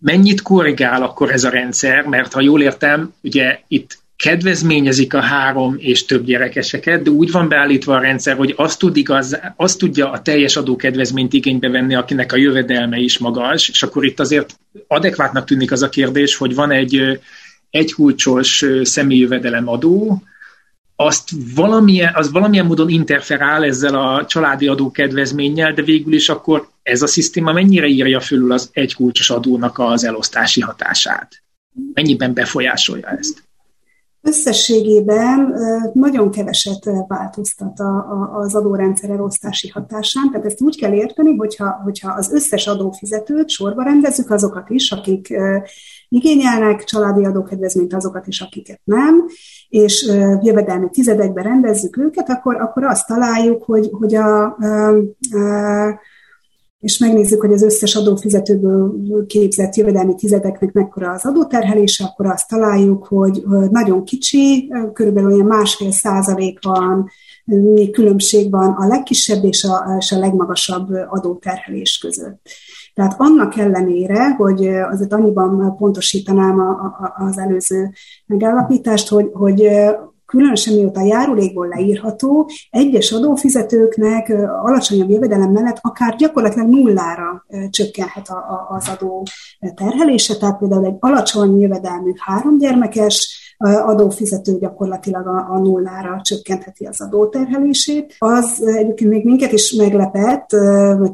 S2: Mennyit korrigál akkor ez a rendszer? Mert ha jól értem, ugye itt kedvezményezik a három és több gyerekeseket, de úgy van beállítva a rendszer, hogy azt, tud igaz, azt tudja a teljes adókedvezményt igénybe venni, akinek a jövedelme is magas, és akkor itt azért adekvátnak tűnik az a kérdés, hogy van egy egykulcsos személyjövedelem adó, azt valamilyen, az valamilyen módon interferál ezzel a családi adókedvezménnyel, de végül is akkor ez a szisztéma mennyire írja fölül az egykulcsos adónak az elosztási hatását? Mennyiben befolyásolja ezt?
S3: Összességében nagyon keveset változtat az adórendszer elosztási hatásán, tehát ezt úgy kell érteni, hogyha, hogyha az összes adófizetőt sorba rendezzük, azokat is, akik igényelnek családi adókedvezményt, azokat is, akiket nem, és jövedelmi tizedekbe rendezzük őket, akkor, akkor azt találjuk, hogy, hogy a, a, a és megnézzük, hogy az összes adófizetőből képzett jövedelmi tizedeknek mekkora az adóterhelése, akkor azt találjuk, hogy nagyon kicsi, körülbelül olyan másfél százalék van mi különbség van a legkisebb és a, és a legmagasabb adóterhelés között. Tehát annak ellenére, hogy azért annyiban pontosítanám a, a, az előző megállapítást, hogy, hogy különösen mióta a járulékból leírható, egyes adófizetőknek alacsonyabb jövedelem mellett akár gyakorlatilag nullára csökkenhet az adó terhelése, tehát például egy alacsony jövedelmű három gyermekes adófizető gyakorlatilag a, nullára csökkentheti az adóterhelését. Az egyébként még minket is meglepett,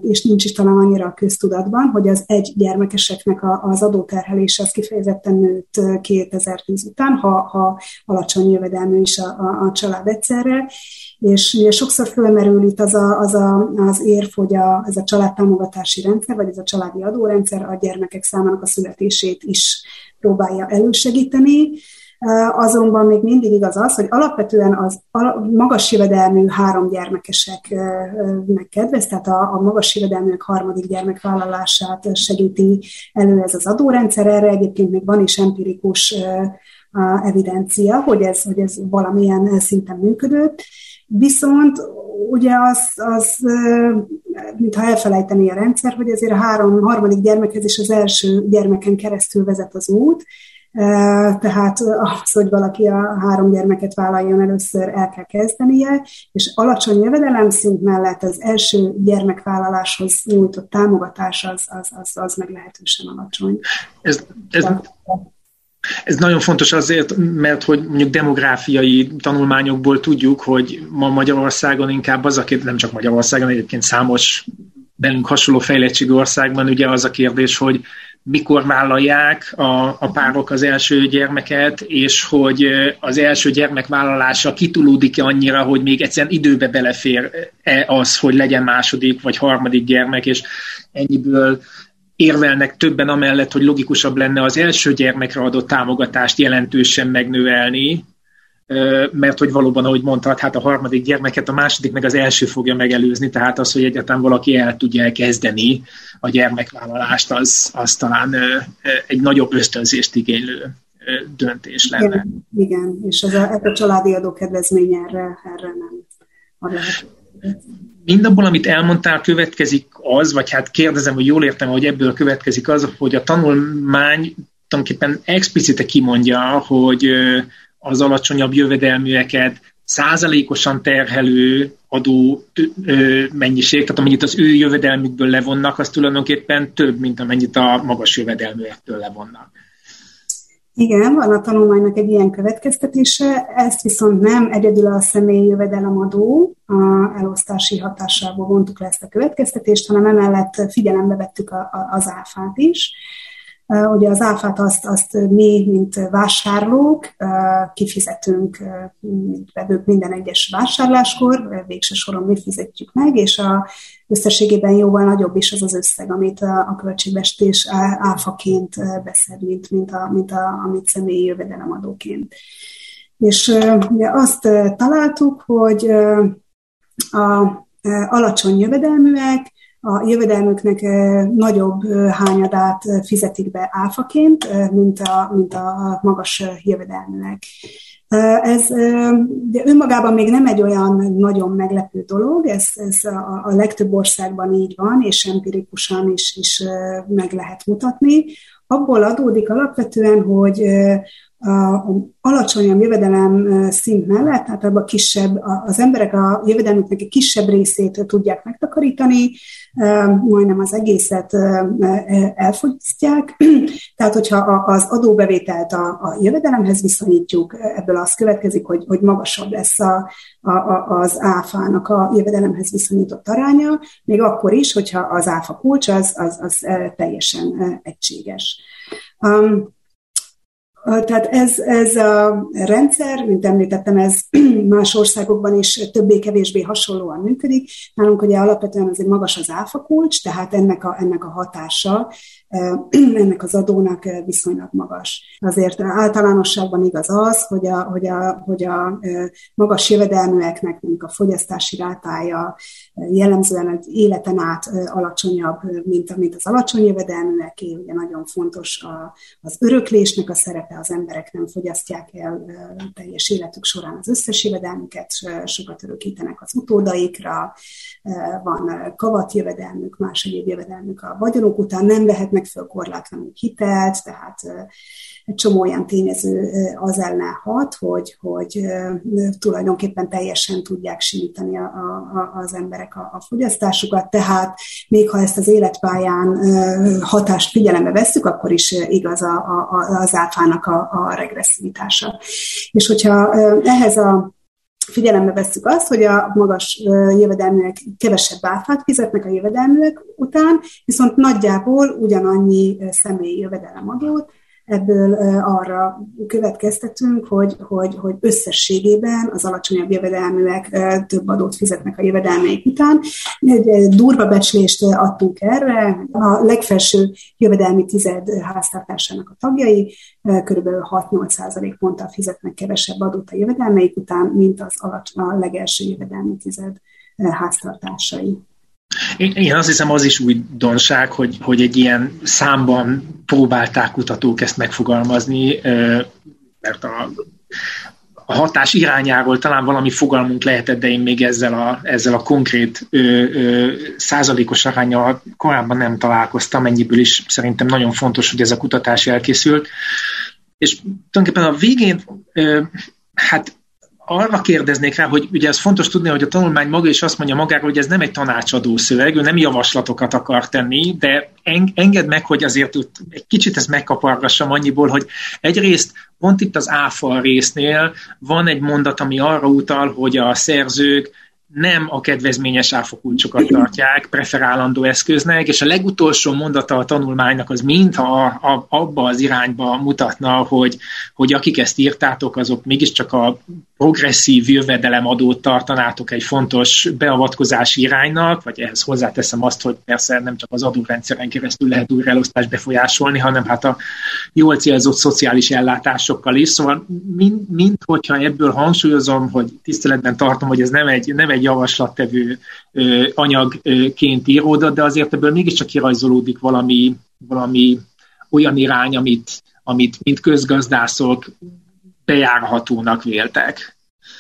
S3: és nincs is talán annyira a köztudatban, hogy az egy gyermekeseknek az adóterhelése az kifejezetten nőtt 2010 után, ha, ha alacsony jövedelmű is a, a, a család egyszerre. És ugye sokszor fölmerül itt az, a, az, a, az érv, hogy a, ez a családtámogatási rendszer, vagy ez a családi adórendszer a gyermekek számának a születését is próbálja elősegíteni. Azonban még mindig igaz az, hogy alapvetően az magas jövedelmű három gyermekeseknek kedvez, tehát a, a magas jövedelműek harmadik gyermek vállalását segíti elő ez az adórendszer. Erre egyébként még van is empirikus evidencia, hogy ez, hogy ez valamilyen szinten működött. Viszont ugye az, az mintha elfelejteni a rendszer, hogy ezért a három, harmadik gyermekhez és az első gyermeken keresztül vezet az út, tehát az, hogy valaki a három gyermeket vállaljon először el kell kezdenie, és alacsony jövedelemszint mellett az első gyermekvállaláshoz nyújtott támogatás az, az, az, az meglehetősen alacsony.
S2: Ez, ez, ez nagyon fontos azért, mert hogy mondjuk demográfiai tanulmányokból tudjuk, hogy ma Magyarországon inkább az a nem csak Magyarországon, egyébként számos belünk hasonló fejlettségű országban ugye az a kérdés, hogy mikor vállalják a, a párok az első gyermeket, és hogy az első gyermek vállalása kitulódik-e annyira, hogy még egyszerűen időbe belefér-e az, hogy legyen második vagy harmadik gyermek, és ennyiből érvelnek többen amellett, hogy logikusabb lenne az első gyermekre adott támogatást jelentősen megnövelni, mert hogy valóban, ahogy mondtad, hát a harmadik gyermeket a második meg az első fogja megelőzni, tehát az, hogy egyáltalán valaki el tudja elkezdeni a gyermekvállalást, az, az talán egy nagyobb ösztönzést igénylő döntés lenne.
S3: Igen, igen. és ez a, ez a családi adókedvezmény erre, erre nem ad
S2: Mindabból, amit elmondtál, következik az, vagy hát kérdezem, hogy jól értem, hogy ebből következik az, hogy a tanulmány tulajdonképpen explicite kimondja, hogy az alacsonyabb jövedelműeket százalékosan terhelő adó mennyiség, tehát amennyit az ő jövedelmükből levonnak, az tulajdonképpen több, mint amennyit a magas jövedelműektől levonnak.
S3: Igen, van a tanulmánynak egy ilyen következtetése, ezt viszont nem egyedül a személyi jövedelemadó a elosztási hatásából vontuk le ezt a következtetést, hanem emellett figyelembe vettük a, a, az áfát is. Ugye az áfát azt, azt mi, mint vásárlók kifizetünk, mint vevők minden egyes vásárláskor, végső soron mi fizetjük meg, és a összességében jóval nagyobb is az az összeg, amit a költségvestés áfaként beszed, mint, mint, a, mint a, amit személyi jövedelemadóként. És ugye azt találtuk, hogy a alacsony jövedelműek a jövedelmüknek nagyobb hányadát fizetik be áfaként, mint a, mint a magas jövedelműek. Ez de önmagában még nem egy olyan nagyon meglepő dolog, ez, ez a, a legtöbb országban így van, és empirikusan is, is meg lehet mutatni. Abból adódik alapvetően, hogy a alacsonyabb jövedelem szint mellett, tehát abban kisebb, az emberek a jövedelmüknek egy kisebb részét tudják megtakarítani, majdnem az egészet elfogyasztják. Tehát, hogyha az adóbevételt a, a jövedelemhez viszonyítjuk, ebből az következik, hogy, hogy magasabb lesz a, a, az áfának a jövedelemhez viszonyított aránya, még akkor is, hogyha az áfa kulcs az, az, az teljesen egységes. Um, tehát ez, ez a rendszer, mint említettem, ez más országokban is többé-kevésbé hasonlóan működik. Nálunk ugye alapvetően azért magas az áfa kulcs, tehát ennek a, ennek a hatása ennek az adónak viszonylag magas. Azért általánosságban igaz az, hogy a, hogy a, hogy a magas jövedelműeknek mondjuk a fogyasztási rátája jellemzően az életen át alacsonyabb, mint, mint az alacsony jövedelműeké. Ugye nagyon fontos a, az öröklésnek a szerepe, az emberek nem fogyasztják el teljes életük során az összes jövedelmüket, sokat örökítenek az utódaikra, van kavat jövedelmük, más egyéb jövedelmük a vagyonuk után, nem vehetnek föl korlátlanul hitelt, tehát egy csomó olyan tényező az ellen hat, hogy, hogy tulajdonképpen teljesen tudják simítani a, a, az emberek a, a fogyasztásukat, tehát még ha ezt az életpályán hatást figyelembe vesszük, akkor is igaz a, a, az áfának a, a regresszivitása. És hogyha ehhez a figyelembe vesszük azt, hogy a magas jövedelműek kevesebb áfát fizetnek a jövedelműek után, viszont nagyjából ugyanannyi személyi jövedelemadót, ebből arra következtetünk, hogy, hogy, hogy összességében az alacsonyabb jövedelműek több adót fizetnek a jövedelmeik után. Egy durva becslést adtunk erre. A legfelső jövedelmi tized háztartásának a tagjai kb. 6-8% ponttal fizetnek kevesebb adót a jövedelmeik után, mint az alacsony, a legelső jövedelmi tized háztartásai.
S2: Én, azt hiszem, az is újdonság, hogy, hogy egy ilyen számban próbálták kutatók ezt megfogalmazni, mert a, a hatás irányáról talán valami fogalmunk lehetett, de én még ezzel a, ezzel a konkrét ö, ö, százalékos arányal korábban nem találkoztam, ennyiből is szerintem nagyon fontos, hogy ez a kutatás elkészült. És tulajdonképpen a végén, ö, hát arra kérdeznék rá, hogy ugye ez fontos tudni, hogy a tanulmány maga is azt mondja magáról, hogy ez nem egy tanácsadó szöveg, ő nem javaslatokat akar tenni, de engedd meg, hogy azért egy kicsit ezt megkapargassam annyiból, hogy egyrészt pont itt az áfa résznél van egy mondat, ami arra utal, hogy a szerzők nem a kedvezményes áfakulcsokat tartják preferálandó eszköznek, és a legutolsó mondata a tanulmánynak az mintha a, a, abba az irányba mutatna, hogy, hogy akik ezt írtátok, azok mégiscsak a progresszív jövedelemadót tartanátok egy fontos beavatkozási iránynak, vagy ehhez hozzáteszem azt, hogy persze nem csak az adórendszeren keresztül lehet újraelosztást befolyásolni, hanem hát a jól célzott szociális ellátásokkal is. Szóval mind, mind hogyha ebből hangsúlyozom, hogy tiszteletben tartom, hogy ez nem egy, nem egy javaslattevő ö, anyagként íródott, de azért ebből mégiscsak kirajzolódik valami, valami olyan irány, amit, amit mint közgazdászok bejárhatónak véltek.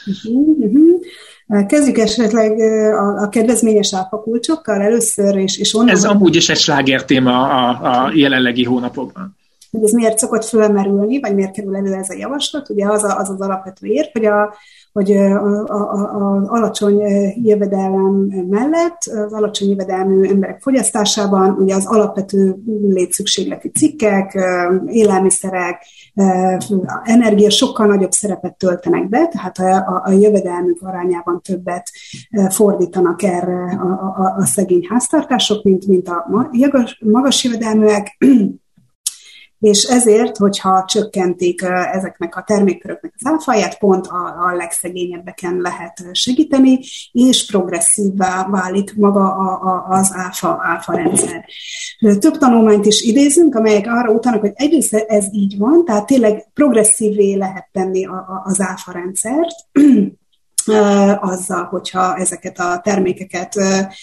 S3: Uh-huh. Kezdjük esetleg a, a kedvezményes áfakulcsokkal először, és, és
S2: onnan... Ez amúgy is egy sláger téma a, a jelenlegi hónapokban.
S3: Hogy ez miért szokott fölmerülni, vagy miért kerül elő ez a javaslat? Ugye az az, az, az alapvető ér, hogy a, hogy az alacsony jövedelem mellett, az alacsony jövedelmű emberek fogyasztásában ugye az alapvető létszükségleti cikkek, élelmiszerek, energia sokkal nagyobb szerepet töltenek be, tehát a, a jövedelmük arányában többet fordítanak erre a, a, a szegény háztartások, mint, mint a magas jövedelműek és ezért, hogyha csökkentik ezeknek a termékköröknek az áfáját, pont a, a legszegényebbeken lehet segíteni, és progresszívvá válik maga a, a, az áfa, áfa rendszer. Több tanulmányt is idézünk, amelyek arra utalnak, hogy egyrészt ez így van, tehát tényleg progresszívvé lehet tenni a, a, az áfa rendszert, azzal, hogyha ezeket a termékeket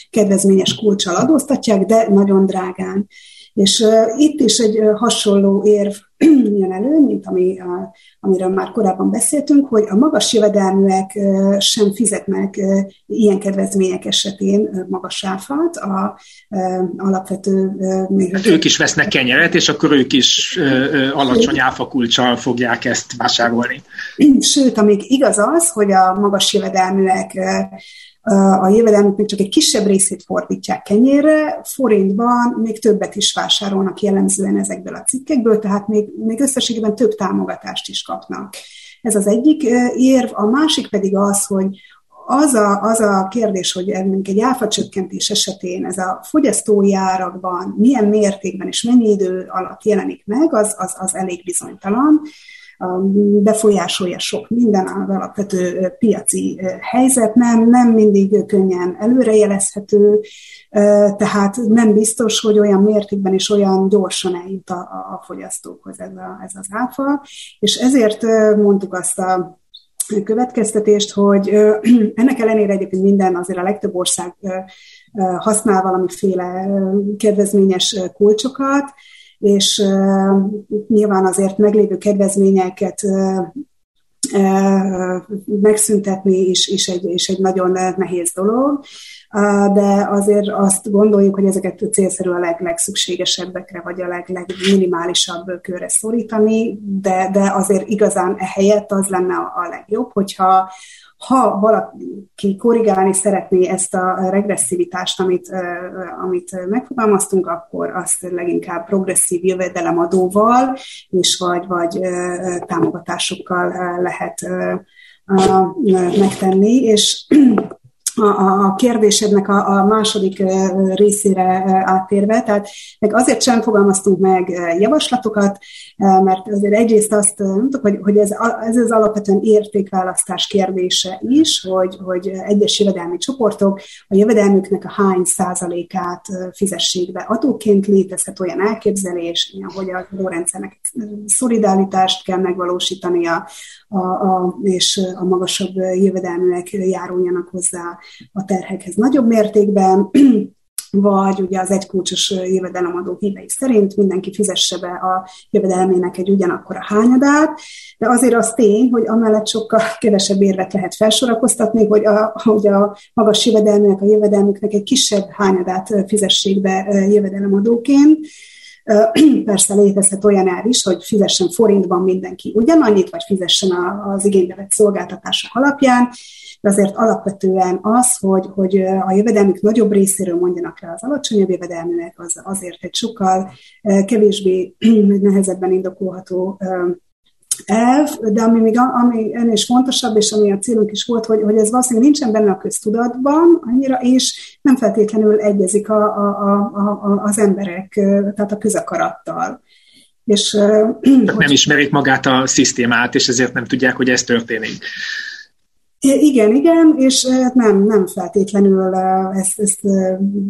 S3: kedvezményes kulcsal adóztatják, de nagyon drágán. És uh, itt is egy uh, hasonló érv jön elő, mint ami, uh, amiről már korábban beszéltünk, hogy a magas jövedelműek uh, sem fizetnek ilyen kedvezmények esetén magas áfát, a alapvető...
S2: Hát ők is vesznek kenyeret, és akkor ők is alacsony áfakulcsal fogják ezt vásárolni.
S3: Sőt, amíg igaz az, hogy a magas jövedelműek a jövedelmük még csak egy kisebb részét fordítják kenyérre, forintban még többet is vásárolnak jellemzően ezekből a cikkekből, tehát még, még összességében több támogatási is kapnak. Ez az egyik érv, a másik pedig az, hogy az a, az a kérdés, hogy egy áfacsökkentés esetén ez a fogyasztói árakban milyen mértékben és mennyi idő alatt jelenik meg, az, az, az elég bizonytalan befolyásolja sok minden az alapvető piaci helyzet, nem, nem mindig könnyen előrejelezhető, tehát nem biztos, hogy olyan mértékben és olyan gyorsan eljut a, a fogyasztókhoz ez, a, ez az áfa, és ezért mondtuk azt a következtetést, hogy ennek ellenére egyébként minden, azért a legtöbb ország használ valamiféle kedvezményes kulcsokat, és nyilván azért meglévő kedvezményeket megszüntetni is, is, egy, is egy nagyon nehéz dolog, de azért azt gondoljuk, hogy ezeket célszerű a leg, legszükségesebbekre, vagy a leg, legminimálisabb körre szorítani, de, de azért igazán ehelyett az lenne a, legjobb, hogyha ha valaki korrigálni szeretné ezt a regresszivitást, amit, amit megfogalmaztunk, akkor azt leginkább progresszív jövedelemadóval és vagy, vagy támogatásokkal lehet megtenni, és a, a kérdésednek a, a második részére áttérve, tehát meg azért sem fogalmaztunk meg javaslatokat, mert azért egyrészt azt mondtuk, hogy, hogy ez, ez az alapvetően értékválasztás kérdése is, hogy, hogy egyes jövedelmi csoportok a jövedelmüknek a hány százalékát fizessék be. Adóként, létezhet olyan elképzelés, hogy a adórendszernek szolidáritást kell megvalósítania, a, a, és a magasabb jövedelműek járuljanak hozzá a terhekhez nagyobb mértékben, vagy ugye az egykulcsos jövedelemadó hívei szerint mindenki fizesse be a jövedelmének egy ugyanakkor a hányadát, de azért az tény, hogy amellett sokkal kevesebb érvet lehet felsorakoztatni, hogy a, hogy a magas jövedelmének, a jövedelmüknek egy kisebb hányadát fizessék be jövedelemadóként, Persze létezhet olyan ár is, hogy fizessen forintban mindenki ugyanannyit, vagy fizessen az igénybe vett szolgáltatások alapján, de azért alapvetően az, hogy, hogy a jövedelmük nagyobb részéről mondjanak rá az alacsonyabb jövedelműek, az azért egy sokkal kevésbé nehezebben indokolható elv, de ami még ami ennél is fontosabb, és ami a célunk is volt, hogy, hogy ez valószínűleg nincsen benne a köztudatban annyira, és nem feltétlenül egyezik a, a, a, a, az emberek, tehát a közakarattal.
S2: És, nem hogy... ismerik magát a szisztémát, és ezért nem tudják, hogy ez történik.
S3: Igen, igen, és hát nem, nem feltétlenül ezt, ezt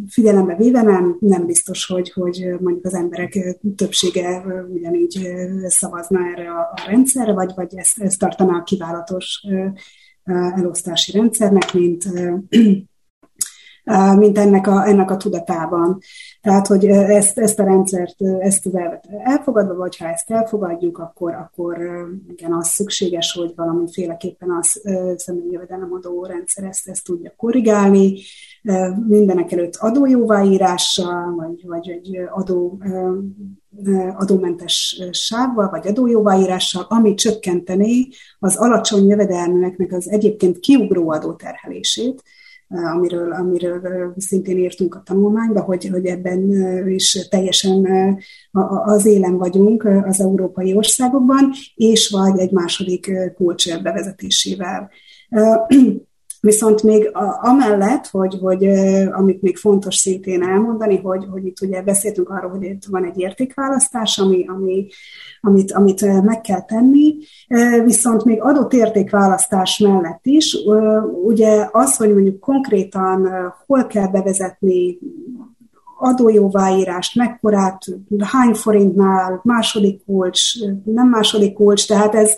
S3: figyelembe véve nem, nem biztos, hogy, hogy mondjuk az emberek többsége ugyanígy szavazna erre a, a rendszerre, vagy, vagy ezt, ezt tartaná a kiválatos elosztási rendszernek, mint mint ennek a, ennek a tudatában. Tehát, hogy ezt, ezt a rendszert, ezt az elvet elfogadva, vagy ha ezt elfogadjuk, akkor, akkor igen, az szükséges, hogy valamiféleképpen az személyi jövedelemadó rendszer ezt, ezt tudja korrigálni, mindenek előtt adójóváírással, vagy, vagy egy adó adómentes sávval, vagy adójóváírással, ami csökkenteni az alacsony jövedelműeknek az egyébként kiugró adóterhelését, amiről, amiről szintén írtunk a tanulmányba, hogy, hogy ebben is teljesen az élen vagyunk az európai országokban, és vagy egy második kulcs bevezetésével. Viszont még amellett, hogy, hogy amit még fontos szintén elmondani, hogy, hogy itt ugye beszéltünk arról, hogy itt van egy értékválasztás, ami, ami, amit, amit meg kell tenni, viszont még adott értékválasztás mellett is, ugye az, hogy mondjuk konkrétan hol kell bevezetni adójóváírást, mekkorát, hány forintnál, második kulcs, nem második kulcs, tehát ez,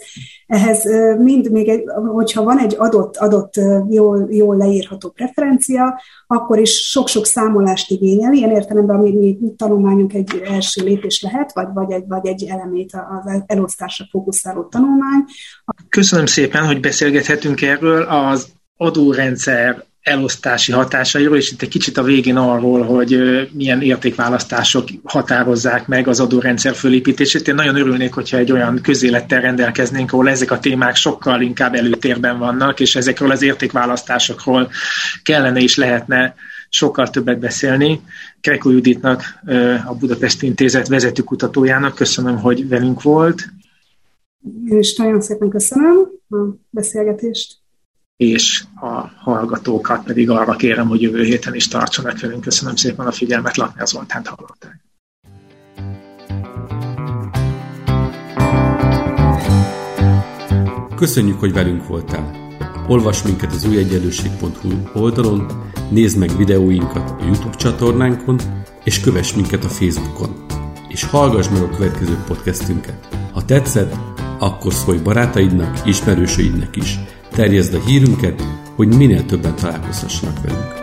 S3: ehhez mind még, egy, hogyha van egy adott, adott jól, jól leírható preferencia, akkor is sok-sok számolást igényel, ilyen értelemben, ami mi tanulmányunk egy első lépés lehet, vagy, vagy, egy, vagy egy elemét az elosztásra fókuszáló tanulmány.
S2: Köszönöm szépen, hogy beszélgethetünk erről. Az adórendszer elosztási hatásairól, és itt egy kicsit a végén arról, hogy milyen értékválasztások határozzák meg az adórendszer fölépítését. Én nagyon örülnék, hogyha egy olyan közélettel rendelkeznénk, ahol ezek a témák sokkal inkább előtérben vannak, és ezekről az értékválasztásokról kellene és lehetne sokkal többet beszélni. Krekó Juditnak, a Budapesti Intézet vezető kutatójának köszönöm, hogy velünk volt.
S3: Én is nagyon szépen köszönöm a beszélgetést
S2: és a hallgatókat pedig arra kérem, hogy jövő héten is tartsanak velünk. Köszönöm szépen a figyelmet, Lakner Zoltánt hallották.
S1: Köszönjük, hogy velünk voltál! Olvasd minket az újegyenlőség.hu oldalon, nézd meg videóinkat a YouTube csatornánkon, és kövess minket a Facebookon. És hallgass meg a következő podcastünket. Ha tetszett, akkor szólj barátaidnak, ismerősöidnek is – terjeszd a hírünket, hogy minél többen találkozhassanak velünk.